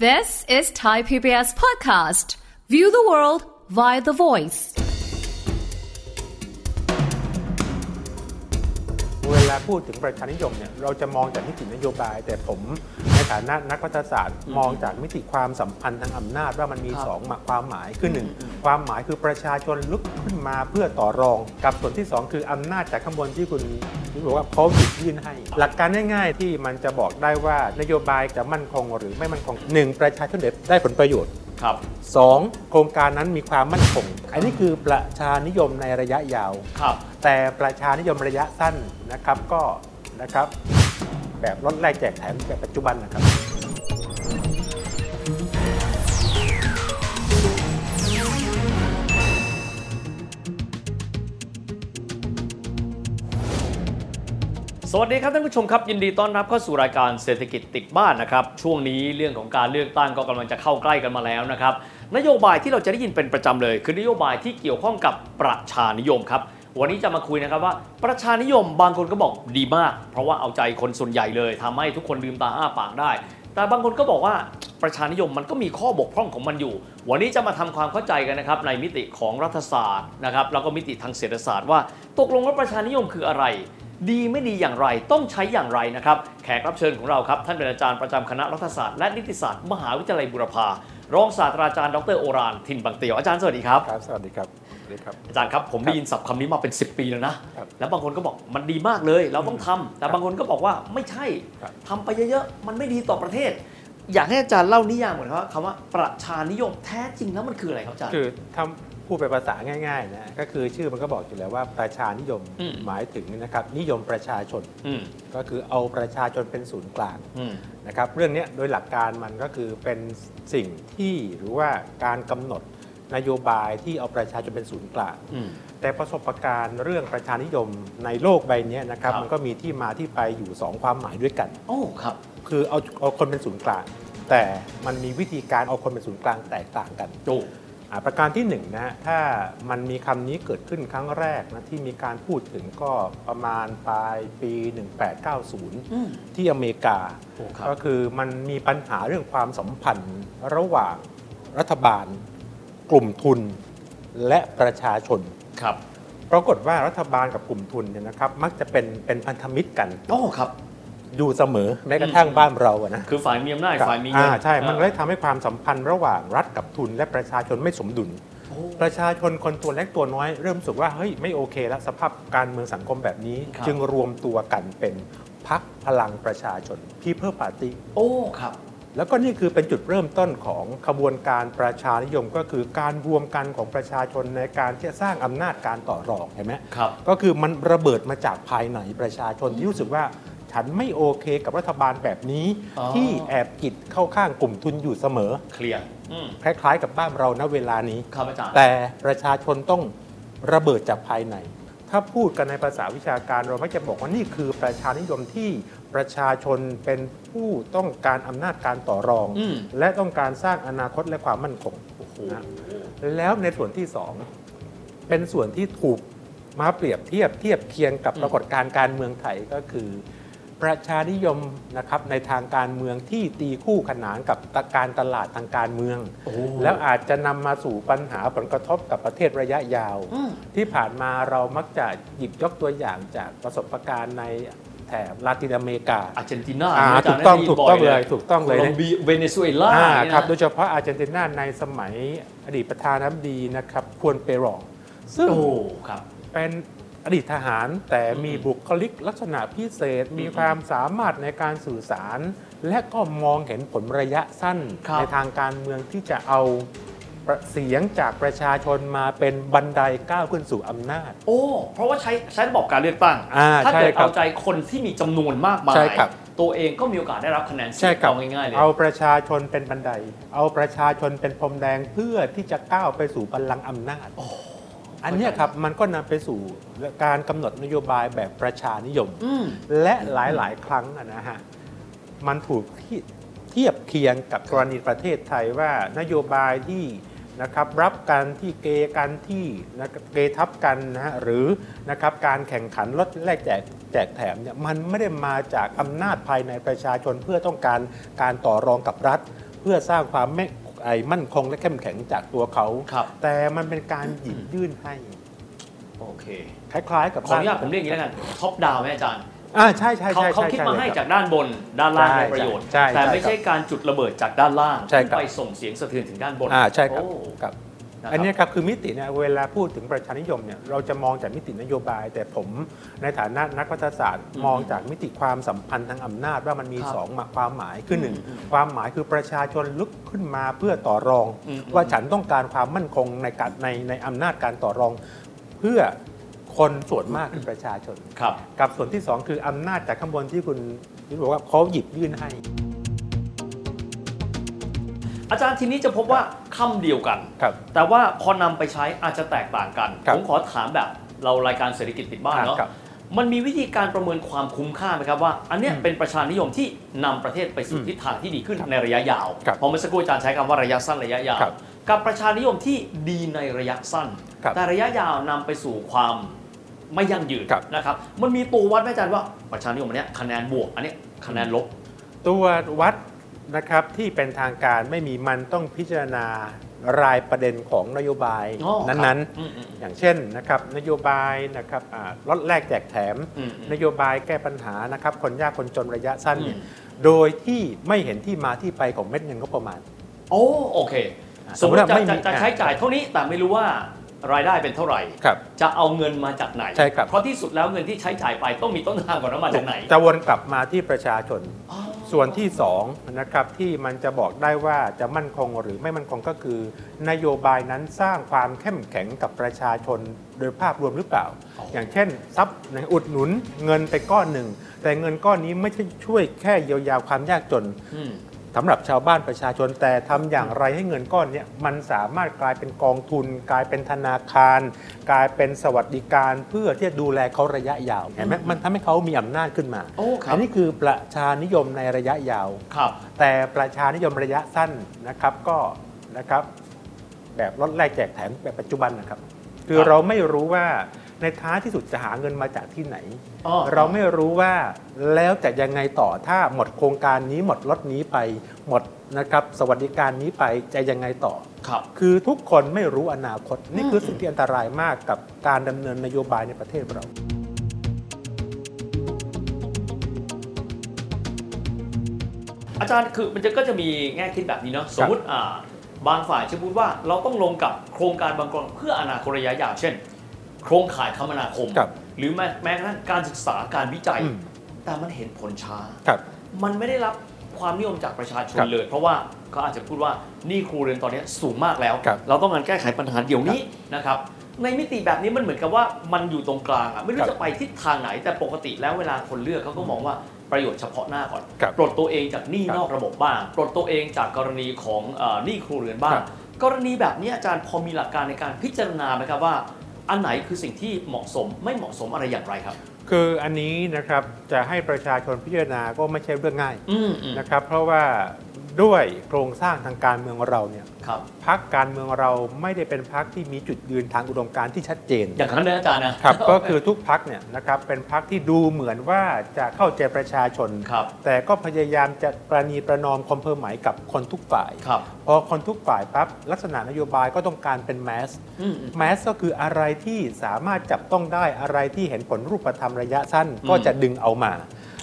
This is Thai PBS Podcast. View the world via the voice. เวลาพูดถึงประชานิยมเนี่ยเราจะมองจากมิตินโยบาย แต่ผมใน ฐานะนักรัฐศาสตร์มองจากมิติความสัมพันธ์ทางอำนาจว่ามันมีครับสองความหมายคือหนึ่งความหมายคือประชาชนลุกขึ้นมาเพื่อต่อรอง กับส่วนที่สองคืออำนาจจากข้างบนที่คุณที่บอกว่าเขาหยิบยื่นให้ หลักการง่ายๆที่มันจะบอกได้ว่านโยบายจะมั่นคงหรือไม่มั่นคงหนึ่งประชาชนได้ผลประโยชน์ครับสองโครงการนั้นมีความมั่นคง อันนี้คือประชานิยมในระยะยาวครับแต่ประชานิยมระยะสั้นนะครับก็นะครับ แบบลดแรกแจกแถมแบบปัจจุบันนะครับสวัสดีครับท่านผู้ชมครับ ยินดีต้อนรับเข้าสู่รายการเศรษฐกิจติดบ้านนะครับช่วงนี้เรื่องของการเลือกตั้งก็กำลังจะเข้าใกล้กันมาแล้วนะครับนโยบายที่เราจะได้ยินเป็นประจำเลย คือนโยบายที่เกี่ยวข้องกับประชานิยมครับ วันนี้จะมาคุยนะครับว่าประชานิยมบางคนก็บอกดีมาก เพราะว่าเอาใจคนส่วนใหญ่เลยทำให้ทุกคนลืมตาอ้าปากได้ แต่บางคนก็บอกว่าประชานิยมมันก็มีข้อบกพร่องของมันอยู่ วันนี้จะมาทำความเข้าใจกันนะครับในมิติของรัฐศาสตร์นะครับแล้วก็มิติทางเศรษฐศาสตร์ว่า ตกลงว่าประชานิยมคืออะไร ดีไม่ดีอย่างไรต้องใช้อย่างไรนะครับแขกรับเชิญของเราครับท่านเป็นอาจารย์ประจำคณะรัฐศาสตร์และนิติศาสตร์มหาวิทยาลัยบุรพารองศาสตราจารย์ดรโอรานทินบางเตียวอาจารย์สวัสดีครับครับสวัสดีครับ ครับอาจารย์ครับผมได้ยินศัพท์คำนี้มาเป็น 10 ปีแล้วนะครับแล้วบางคนก็บอกมันดีมากเลย เราต้องทำแต่บางคนก็บอกว่าไม่ใช่ครับทำไปเยอะๆ มันไม่ดีต่อประเทศ อยากให้อาจารย์เล่านิยามก่อนครับว่าคำว่าประชานิยมแท้จริงแล้วมันคืออะไรครับอาจารย์คือถ้าพูดเป็นภาษาง่ายๆนะก็คือชื่อมันก็บอกอยู่แล้วว่าประชานิยมอืมหมายถึงนะครับนิยมประชาชนอืมก็คือเอาประชาชนเป็นศูนย์กลางอืมนะครับเรื่องเนี้ยโดยหลักการมันก็คือเป็นสิ่งที่หรือว่าการกำหนด นโยบายที่เอาประชาชนเป็นศูนย์กลางอืมแต่ประสบการณ์เรื่องประชานิยมในโลกใบเนี้ยนะครับครับมันก็มีที่มาที่ไปอยู่ 2 ความหมายด้วยกันโอ้ครับคือเอาเอาคนเป็นศูนย์กลาง แต่มันมีวิธีการเอาคนเป็นศูนย์กลางแตกต่างกันโอ้อ่าประการที่1นงนะฮะถ้ามันมีคำนี้เกิดขึ้นครั้งแรกนะที่มีการพูดถึงก็ประมาณปลายปี 1890อืมที่อเมริกาโอ้ครับก็คือมันมีปัญหาเรื่องความสัมพันธ์ระหว่างรัฐบาล กลุ่มทุนและประชาชนครับปรากฏว่ารัฐบาลกับกลุ่มทุนเนี่ยนะครับ มักจะเป็นเป็นพันธมิตรกันโอ้ครับ อยู่เสมอแม้กระทั่งบ้านเราอะนะคือฝ่ายมีอำนาจครับฝ่ายมีเงินอ่าใช่ มันอ่าเลยทำให้ความสัมพันธ์ระหว่างรัฐกับทุนและประชาชนไม่สมดุลโอ้ประชาชนคนตัวเล็กตัวน้อยเริ่มรู้สึกว่าเฮ้ยไม่โอเคแล้วสภาพการเมืองสังคมแบบนี้ครับจึงรวมตัวกันเป็นพักพลังประชาชน People Party โอ้ครับ แล้วก็นี่คือเป็นจุดเริ่มต้นของขบวนการประชานิยม ก็คือการรวมกันของประชาชนในการที่จะสร้างอำนาจการต่อรองเห็นไหมครับก็คือมันระเบิดมาจากภายในประชาชนที่รู้สึกว่าฉันไม่โอเคกับรัฐบาลแบบนี้อ๋อที่แอบกิดเข้าข้างกลุ่มทุนอยู่เสมอเคลียร์อืมคล้ายๆ กับบ้านเราณเวลานี้ครับอาจารย์แต่ประชาชนต้องระเบิดจากภายใน ถ้าพูดกันในภาษาวิชาการเรามักจะบอกว่านี่คือประชานิยมที่ ประชาชนเป็นผู้ต้องการอำนาจการต่อรองอืมและต้องการสร้างอนาคตและความมั่นคงโอ้โหนะแล้วในส่วนที่สองเป็นส่วนที่ถูกมาเปรียบเทียบเทียบเคียงกับอืมปรากฏการณ์การเมืองไทยก็คือ ประชานิยมนะครับในทางการเมืองที่ตีคู่ขนานกับตะการตลาดทางการเมืองโอ้แล้วอาจจะนำมาสู่ปัญหาผลกระทบกับประเทศระยะยาวอืมที่ผ่านมาเรามักจะหยิบยกตัวอย่างจากประสบการณ์ใน แถบลาตินอเมริกาอาร์เจนตินาอ่านะาจารย์ถูกต้องได้ยินถูกต้องบ่เลยถูกต้องเลยโคลอมเบียเวเนซุเอลาอ่าเนี่ยครับนะโดยเฉพาะอาร์เจนตินาในสมัยอดีตประธานาธิบดีนะครับควนเปรองซึ่งโอ้ครับเป็นอดีตทหารแต่มีบุคลิกลักษณะพิเศษ มีความสามารถในการสื่อสาร และก็มองเห็นผลระยะสั้นครับในทางการเมืองที่จะเอา เสียงจากประชาชนมาเป็นบันไดก้าวขึ้นสู่อำนาจ โอ้ เพราะว่าใช้ใช้ระบบการเลือกตั้งอ่าถ้าเกิดใช่ครับเอาใจคนที่มีจำนวนมากมายใช่ครับตัวเองก็มีโอกาสได้รับคะแนนเสีใช่ยงครับเอาง่ายๆเลยเอาประชาชนเป็นบันได เอาประชาชนเป็นพรมแดงเพื่อที่จะก้าวไปสู่บัลลังก์อำนาจอันเนี้ยครับมันก็นำไปสู่การกำหนดนโยบายแบบประชานิยมอืมและหลายๆ ครั้งอะนะฮะมันถูกที่เทียบเคียงกับกรณีประเทศไทยว่านโยบายที่ นะครับรับกันที่เกกันที่นะครับเกทับกันนะฮะหรือนะครับการแข่งขันลดแลกแจกแจกแถมเนี่ยมันไม่ได้มาจากอำนาจภายในประชาชนเพื่อต้องการการต่อรองกับรัฐ เพื่อสร้างความไม่ไอ้มั่นคงและเข้มแข็งจากตัวเขาครับแต่มันเป็นการหยิบยื่นให้ โอเค คล้ายๆ กับขออนุญาตผมเรียกอย่างนี้แล้วกัน top down ไหมอาจารย์ อ่าใช่ใช่เขาใช่เขาใช่คิดช่มาให้เลยจากด้านบนด้านล่างใช่ได้ประโยชน์ ใช่ใช่แต่ไม่ใช่ใช่การจุดระเบิดจากด้านล่างใช่ครับ ไปส่งเสียงสะเทือนถึงด้านบนอ่าใช่ครับโอ้ครับนะครับ อันเนี้ยครับคือมิติเนี่ยเวลาพูดถึงประชานิยมเนี่ยเราจะมองจากมิตินโยบาย แต่ผมในฐานะนักรัฐศาสตร์อืมมองจากมิติความสัมพันธ์ทางอำนาจว่ามันมีครับสองความหมายคือหนึ่งอืมความหมายคือประชาชนลุกขึ้นมาเพื่อต่อรอง อืม ว่าฉันต้องการความมั่นคงในการในในอำนาจการต่อรอง เพื่อ คนส่วนมากคือประชาชน ครับ กับส่วนที่สองคืออำนาจจากข้างบนที่คุณที่บอกว่าเขาหยิบยื่นให้ อาจารย์ทีนี้จะพบว่าคำเดียวกัน ครับ แต่ว่าพอนำไปใช้อาจจะแตกต่างกัน ครับผมขอถามแบบเรารายการเศรษฐกิจติดบ้านเนาะครับ มันมีวิธีการประเมินความคุ้มค่าไหมครับว่า อันเนี้ยอืมเป็นประชานิยมที่นำประเทศไปสู่อืมทิศทางที่ดีขึ้นครับในระยะยาวครับเพราะเมื่อสักครู่อาจารย์ใช้คำว่าระยะสั้นระยะยาว ครับกับประชานิยมที่ดีในระยะสั้น ครับ แต่ระยะยาวนำไปสู่ความ ไม่ยั่งยืนครับนะครับมันมีตัววัดไหมอาจารย์ว่าประชานิยมอันเนี้ยคะแนนบวกอันเนี้ยคะแนนลบ ตัววัดนะครับที่เป็นทางการไม่มีมันต้องพิจารณารายประเด็นของนโยบายอ๋อนั้นครับอืมอืมๆอย่างเช่นนะครับนโยบายนะครับอ่าลดแลกแจกแถมอืมอืมนโยบายแก้ปัญหานะครับคนยากคนจนระยะสั้นเนี่ยอืมโดยที่ไม่เห็นที่มาที่ไปของเม็ดเงินงบประมาณ โอ้โอเคอ่าสมมติสมมุติจะว่าไม่มีจะจะใช้จ่ายเท่านี้แต่ไม่รู้ว่า รายได้เป็นเท่าไหร่ ครับ จะเอาเงินมาจากไหน ใช่ครับ เพราะที่สุดแล้วเงินที่ใช้จ่ายไปต้องมีต้นทางก่อนว่ามาจากไหน จะวนกลับมาที่ประชาชนอ๋อส่วนที่2นะครับที่มันจะบอกได้ว่าจะมั่นคงหรือไม่มั่นคงก็คือ นโยบายนั้นสร้างความเข้มแข็งกับประชาชนโดยภาพรวมหรือเปล่า อย่างเช่นทรัพย์อุดหนุนเงินไปก้อนหนึ่ง แต่เงินก้อนนี้ไม่ใช่ช่วยแค่เยียวยาความยากจนอืม สำหรับชาวบ้านประชาชนแต่ทำอย่างไรให้เงินก้อนเนี้ยมันสามารถกลายเป็นกองทุน กลายเป็นธนาคาร กลายเป็นสวัสดิการเพื่อที่จะดูแลเขาระยะยาวเห็นไหมมันทำให้เขามีอำนาจขึ้นมาโอ้ครับอันนี้คือประชานิยมในระยะยาวครับ แต่ประชานิยมระยะสั้นนะครับก็นะครับ แบบลดแลกแจกแถมแบบปัจจุบันนะครับ คือครับเราไม่รู้ว่า ในท้ายที่สุดจะหาเงินมาจากที่ไหนอ๋อเราไม่รู้ว่าแล้วจะยังไงต่อถ้าหมดโครงการนี้หมดรถนี้ไป หมดนะครับสวัสดิการนี้ไปจะยังไงต่อครับคือทุกคนไม่รู้อนาคต นี่คืออืมสิ่งที่อันตรายมากกับการดำเนินนโยบายในประเทศเราอาจารย์คือมันจะก็จะมีแง่คิดแบบนี้เนาะสมมติอ่าบางฝ่ายจะพูดว่าเราต้องลงกับโครงการบางกรเพื่ออนาคตระยะยาวเช่น โครงข่ายคมนาคม ครับหรือแม้แม้กระทั่งการศึกษาการวิจัย อืม แต่มันเห็นผลช้า ครับ มันไม่ได้รับความนิยมจากประชาชนครับเลย เพราะว่าเขาอาจจะพูดว่าหนี่ครูเรือนตอนนี้สูงมากแล้ว ครับเราต้องการแก้ไขปัญหาเดี๋ยวนี้นะครับ ในมิติแบบนี้มันเหมือนกับว่ามันอยู่ตรงกลางอะไม่ครู้รับจะไปทิศทางไหนแต่ปกติแล้วเวลาคนเลือกเขาก็มองว่าประโยชน์เฉพาะหน้าก่อน ครับปลดตัวเองจากหนี้ครับนอกระบบบ้าง ปลดตัวเองจากกรณีของเอ่อหนี้ครูเรือนบ้าคงรับ กรณีแบบนี้อาจารย์พอมีหลักการในการพิจารณาไหมครับว่า อันไหนคือสิ่งที่เหมาะสมไม่เหมาะสมอะไรอย่างไรครับ คืออันนี้นะครับจะให้ประชาชนพิจารณาก็ไม่ใช่เรื่องง่ายอืมอืมนะครับ เพราะว่า ด้วยโครงสร้างทางการเมืองเราเนี่ยครับพักการเมืองเราไม่ได้เป็นพักที่มีจุดยืนทางอุดมการณ์ที่ชัดเจน อย่างนั้นนะอาจารย์นะครับก็คือทุกพักเนี่ยนะครับเป็นพักที่ดูเหมือนว่าจะเข้าใจประชาชนครับแต่ก็พยายามจะประนีประนอมคอมเพลหมายกับคนทุกฝ่ายครับพอคนทุกฝ่ายปั๊บลักษณะนโยบายก็ต้องการเป็นแมสอืมอืมแมสก็คืออะไรที่สามารถจับต้องได้อะไรที่เห็นผลรูปธรรมระยะสั้นก็จะดึงเอามา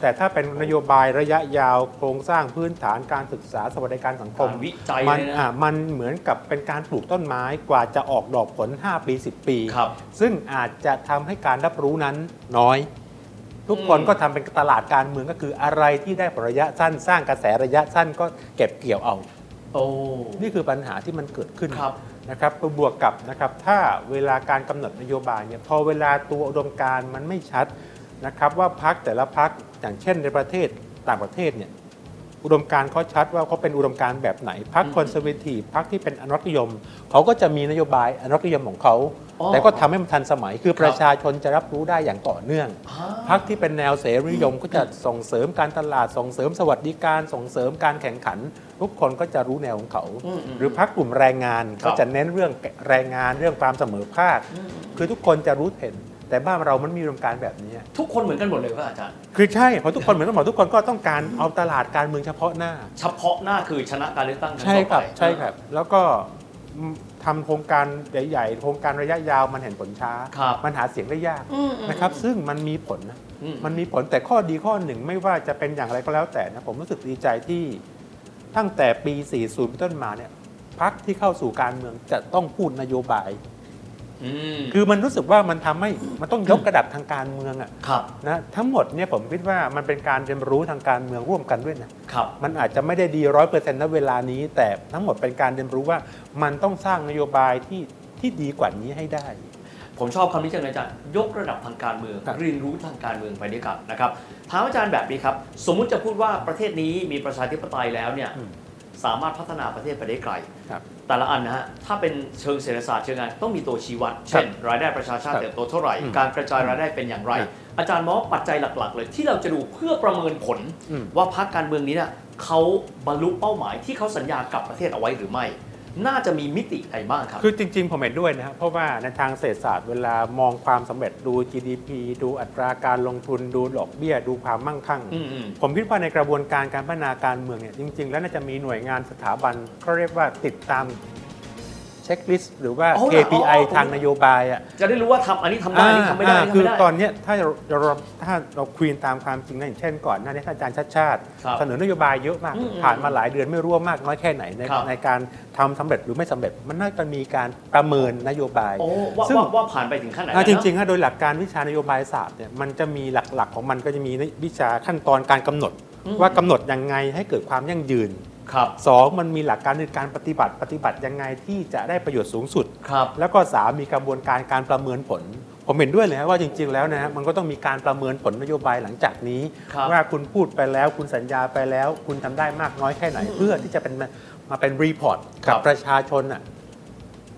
แต่ถ้าเป็นนโยบายระยะยาวโครงสร้างพื้นฐานการศึกษาสวัสดิการสังคมการวิจัยมันเลยนะอ่ามันเหมือนกับเป็นการปลูกต้นไม้กว่าจะออกดอกผล 5 ปี 10 ปี ครับ ซึ่งอาจจะทำให้การรับรู้นั้นน้อย ทุกคนอืมก็ทำเป็นตลาดการเมืองก็คืออะไรที่ได้ผลระยะสั้น สร้างกระแสระยะสั้นก็เก็บเกี่ยวเอา โอ้ นี่คือปัญหาที่มันเกิดขึ้นครับนะครับบวกกับนะครับถ้าเวลาการกำหนดนโยบายเนี่ยพอเวลาตัวอุดมการณ์มันไม่ชัด นะครับว่าพักแต่ละพักอย่างเช่นในประเทศต่างประเทศเนี่ยอุดมการณ์เขาชัดว่าเขาเป็นอุดมการณ์แบบไหนพักอืมคอนเซอร์เวทีฟพักที่เป็นอนุรักษ์นิยมเขาก็จะมีนโยบายอนุรักษ์นิยมของเขาอ๋อแต่ก็ทำให้มันทันสมัยคือครับประชาชนจะรับรู้ได้อย่างต่อเนื่องอ่าพักที่เป็นแนวเสรีนิยมก็จะส่งเสริมการตลาดส่งเสริมสวัสดิการส่งเสริมการแข่งขัน ทุกคนก็จะรู้แนวของเขาอืมอืมหรือพักกลุ่มแรงงานครับก็จะเน้นเรื่องแรงงานเรื่องความเสมอภาคอืมคือทุกคนจะรู้เห็น แต่บ้านเรามันมีอุดมการณ์แบบนี้ ทุกคนเหมือนกันหมดเลยครับอาจารย์ คือใช่เพราะทุกคนเหมือนกันหมดทุกคนก็ต้องการเอาตลาดการเมืองเฉพาะหน้า เฉพาะหน้าคือชนะการเลือกตั้งครั้งใช่ต่อครับไปใช่ครับ แล้วก็ทำโครงการใหญ่ๆโครงการระยะยาวมันเห็นผลช้าครับมันหาเสียงได้ยากอืมอืมนะครับ ซึ่งมันมีผลนะอืมมันมีผลแต่ข้อดีข้อหนึ่งไม่ว่าจะเป็นอย่างไรก็แล้วแต่นะผมรู้สึกดีใจที่ตั้งแต่ปี 40เป็นต้นมาเนี่ยพักที่เข้าสู่การเมืองจะต้องพูดนโยบายอืม คือมันรู้สึกว่ามันทำให้มันต้องยกระดับทางการเมืองอะครับนะทั้งหมดเนี่ยผมคิดว่ามันเป็นการเรียนรู้ทางการเมืองร่วมกันด้วยนะครับมันอาจจะไม่ได้ดีร้อยเปอร์เซ็นต์ณเวลานี้ แต่ทั้งหมดเป็นการเรียนรู้ว่ามันต้องสร้างนโยบายที่ที่ดีกว่านี้ให้ได้ ผมชอบคำนี้จังเลยอาจารย์ยกระดับทางการเมืองครับเรียนรู้ทางการเมืองไปด้วยกันนะครับถามอาจารย์แบบนี้ครับ สมมุติจะพูดว่าประเทศนี้มีประชาธิปไตยแล้วเนี่ยอืม สามารถพัฒนาประเทศไปได้ไกลครับแต่ละอันนะฮะ ถ้าเป็นเชิงเศรษฐศาสตร์เชิงงานต้องมีตัวชี้วัด เช่น รายได้ประชาชาติครับเติบโตเท่าไหร่อืมการกระจายรายได้เป็นอย่างไรครับอาจารย์มองว่าปัจจัยหลัก ๆ เลยที่เราจะดูเพื่อประเมินผลอืมว่าพรรคการเมืองนี้เนี่ยเขาบรรลุเป้าหมายที่เขาสัญญากับประเทศเอาไว้หรือไม่ น่าจะมีมิติใดบ้างครับ คือจริง ๆ ผมเห็นด้วยนะครับเพราะว่าในทางเศรษฐศาสตร์เวลามองความสำเร็จดู GDP ดูอัตราการลงทุนดูดอกเบี้ย ดูความมั่งคั่งอืมอืมผมคิดว่าในกระบวนการการพัฒนาการเมืองเนี่ยจริง ๆ แล้วน่าจะมีหน่วยงานสถาบันเขาเรียกว่าติดตาม เช็คลิสต์หรือว่า อ๋อเหรอ KPI อ๋อทางนโยบายอะจะได้รู้ว่าทำอันนี้ทำได้อันนี้ทำไม่ได้อันนี้อ่าทำคือไม่ได้ ตอนเนี้ยถ้าเราเราถ้าเราคุยตามความจริงนะอย่างเช่นก่อนหน้านี้ท่านอาจารย์ชัดชาติ ครับเสนอนโยบายเยอะมาก อืมผ่านมาหลายเดือนไม่รู้ว่ามากน้อยแค่ไหนในครับ ในการทำสำเร็จหรือไม่สำเร็จ มันน่าจะมีการประเมินนโยบาย โอ้ว่าซึ่ง ว่าว่าผ่านไปถึงขั้นไหนอ่าแล้วจนะริงๆฮะโดยหลักการวิชานโยบายศาสตร์เนี่ยมันจะมีหลักๆของมันก็จะมีวิชาขั้นตอนการกำหนดอืมว่ากำหนดยังไงให้เกิดความยั่งยืน ครับสองมันมีหลักการในการปฏิบัติปฏิบัติยังไงที่จะได้ประโยชน์สูงสุด ครับแล้วก็สามมีกระบวนการการประเมินผล ผมเห็นด้วยเลยฮะว่าจริง ๆ แล้วนะฮะมันก็ต้องมีการประเมินผลนโยบายหลังจากนี้ ครับว่าคุณพูดไปแล้วคุณสัญญาไปแล้ว คุณทำได้มากน้อยแค่ไหน เพื่อที่จะเป็นมามาเป็น report ครักับ บประชาชนอะ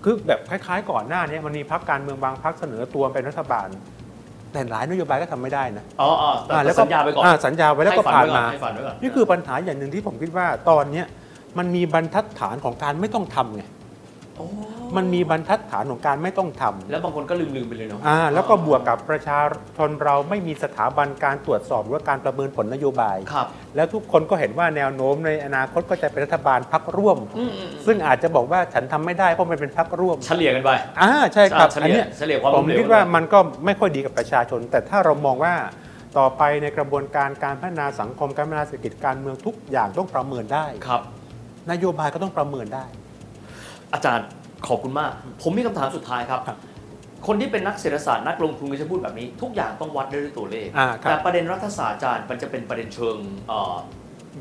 คือแบบคล้าย ๆ ก่อนหน้านี้มันมีพรรคการเมืองบางพรรคเสนอตัวเป็นรัฐบาล แต่หลายนโยบายก็ทำไม่ได้นะอ๋ออ๋อแต่อ่าแต่สัญญาไปก่อนอ่สัญญาไว้แล้วก็ให้ผ่านไว้ก่อมาให้ฝันไว้ก่อนนี่คือปัญหาอย่างหนึ่งที่ผมคิดว่าตอนเนี้ยมันมีบรรทัดฐานของการไม่ต้องทำไงโอ้ มันมีบรรทัดฐานของการไม่ต้องทำแล้วบางคนก็ลืมลืมๆไปเลยเนาะอ่าแล้วก็บวกกับประชาชนเราไม่มีสถาบันการตรวจสอบหรือว่าการประเมินผลนโยบายครับแล้วทุกคนก็เห็นว่าแนวโน้มในอนาคตก็จะเป็นรัฐบาลพักร่วมอืมอืมซึ่งอาจจะบอกว่าฉันทำไม่ได้เพราะมันเป็นพักร่วม เฉลี่ยกันไปอ่าใช่ครับเฉอันลี่ยเนี้ยเฉลี่ยความผล้มมเหลวคิดว่ามันก็ไม่ค่อยดีกับประชาชน แต่ถ้าเรามองว่าต่อไปในกระบวนการการพัฒนาสังคมการพัฒนาเศรษฐกิจการเมืองทุกอย่างต้องประเมินได้ครับ นโยบายก็ต้องประเมินได้ อาจารย์ ขอบคุณมาก ผมมีคำถามสุดท้ายครับครับ คนที่เป็นนักเศรษฐศาสตร์นักลงทุนก็จะพูดแบบนี้ ทุกอย่างต้องวัดได้ด้วยตัวเลขอ่าครับแต่ประเด็นรัฐศาสตร์อาจารย์มันจะเป็นประเด็นเชิงเอ่อ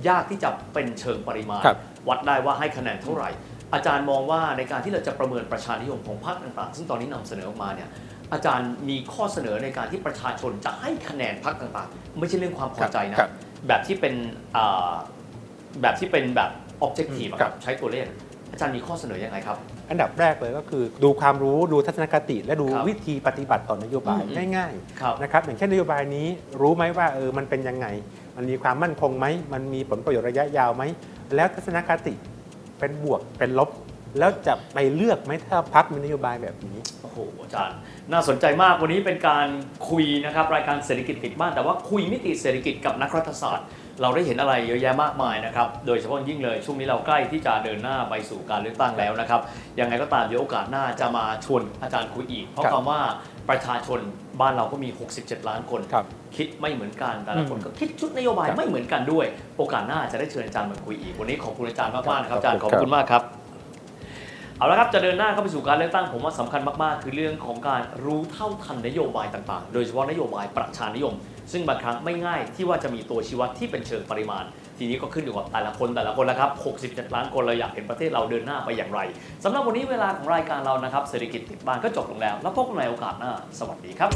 ยากที่จะเป็นเชิงปริมาณครับวัดได้ว่าให้คะแนนเท่าไหร่ อาจารย์มองว่าในการที่เราจะประเมินประชานิยมของพรรคต่างๆ ซึ่งตอนนี้นำเสนอออกมาเนี่ยอาจารย์มีข้อเสนอในการที่ประชาชนจะให้คะแนนพรรคต่างๆ ไม่ใช่เรื่องความพอใจนะครับแบบที่เป็นอ่าแบบที่เป็นแบบ objective อะคครัรับบใช้ตัวเลข อาจารย์มีข้อเสนอยังไงครับ อันดับแรกเลยก็คือ ดูความรู้ดูทัศนคติ และดูครับวิธีปฏิบัติต่อนโยบายอืมง่ายครับๆนะครับอย่างเช่นนโยบายนี้รู้ไหมว่าเออมันเป็นยังไง มันมีความมั่นคงไหมมันมีผลประโยชน์ระยะยาวไหมแล้วทัศนคติเป็นบวกเป็นลบแล้วจะไปเลือกไหมถ้าพักมีนโยบายแบบนี้ โอ้โห อาจารย์ น่าสนใจมากวันนี้เป็นการคุยนะครับ รายการเศรษฐกิจติดบ้าน แต่ว่าคุยมิติเศรษฐกิจกับนักรัฐศาสตร์ เราได้เห็นอะไรเยอะแยะมากมายนะครับ โดยเฉพาะยิ่งเลย ช่วงนี้เราใกล้ที่จะเดินหน้าไปสู่การเลือกตั้งแล้วนะครับ ยังไงก็ตามเดี๋ยวโอกาสหน้าจะมาชวนอาจารย์คุยอีก เพราะครับคำว่าประชาชนบ้านเราก็มี 67 ล้านคนครับคิดไม่เหมือนกันแต่ละคนอืมก็คิดชุดนโยบายครับไม่เหมือนกันด้วย โอกาสหน้าจะได้เชิญอาจารย์มาคุยอีก วันนี้ขอบคุณอาจารย์มากๆนะครับอาจารย์ขขออบบคุณคุณมากครับเอาละครับจะเดินหน้าเข้าไปสู่การเลือกตั้งผมว่าสำคัญมากๆ คือเรื่องของการรู้เท่าทันนโยบายต่างๆ โดยเฉพาะนโยบายประชานิยม ซึ่งบางครั้งไม่ง่ายที่ว่าจะมีตัวชี้วัดที่เป็นเชิงปริมาณ ทีนี้ก็ขึ้นอยู่กับแต่ละคนแต่ละคนแล้วครับ 67 ล้านคนเราอยากเห็นประเทศเราเดินหน้าไปอย่างไรสำหรับวันนี้เวลาของรายการเรานะครับเศรษฐกิจติดบ้านก็จบลงแล้ว แล้วพบกันในโอกาสหน้า สวัสดีครับ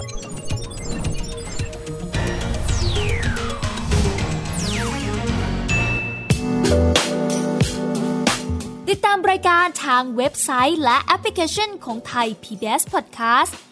ติดตามรายการทางเว็บไซต์และแอปพลิเคชันของไทย PBS Podcast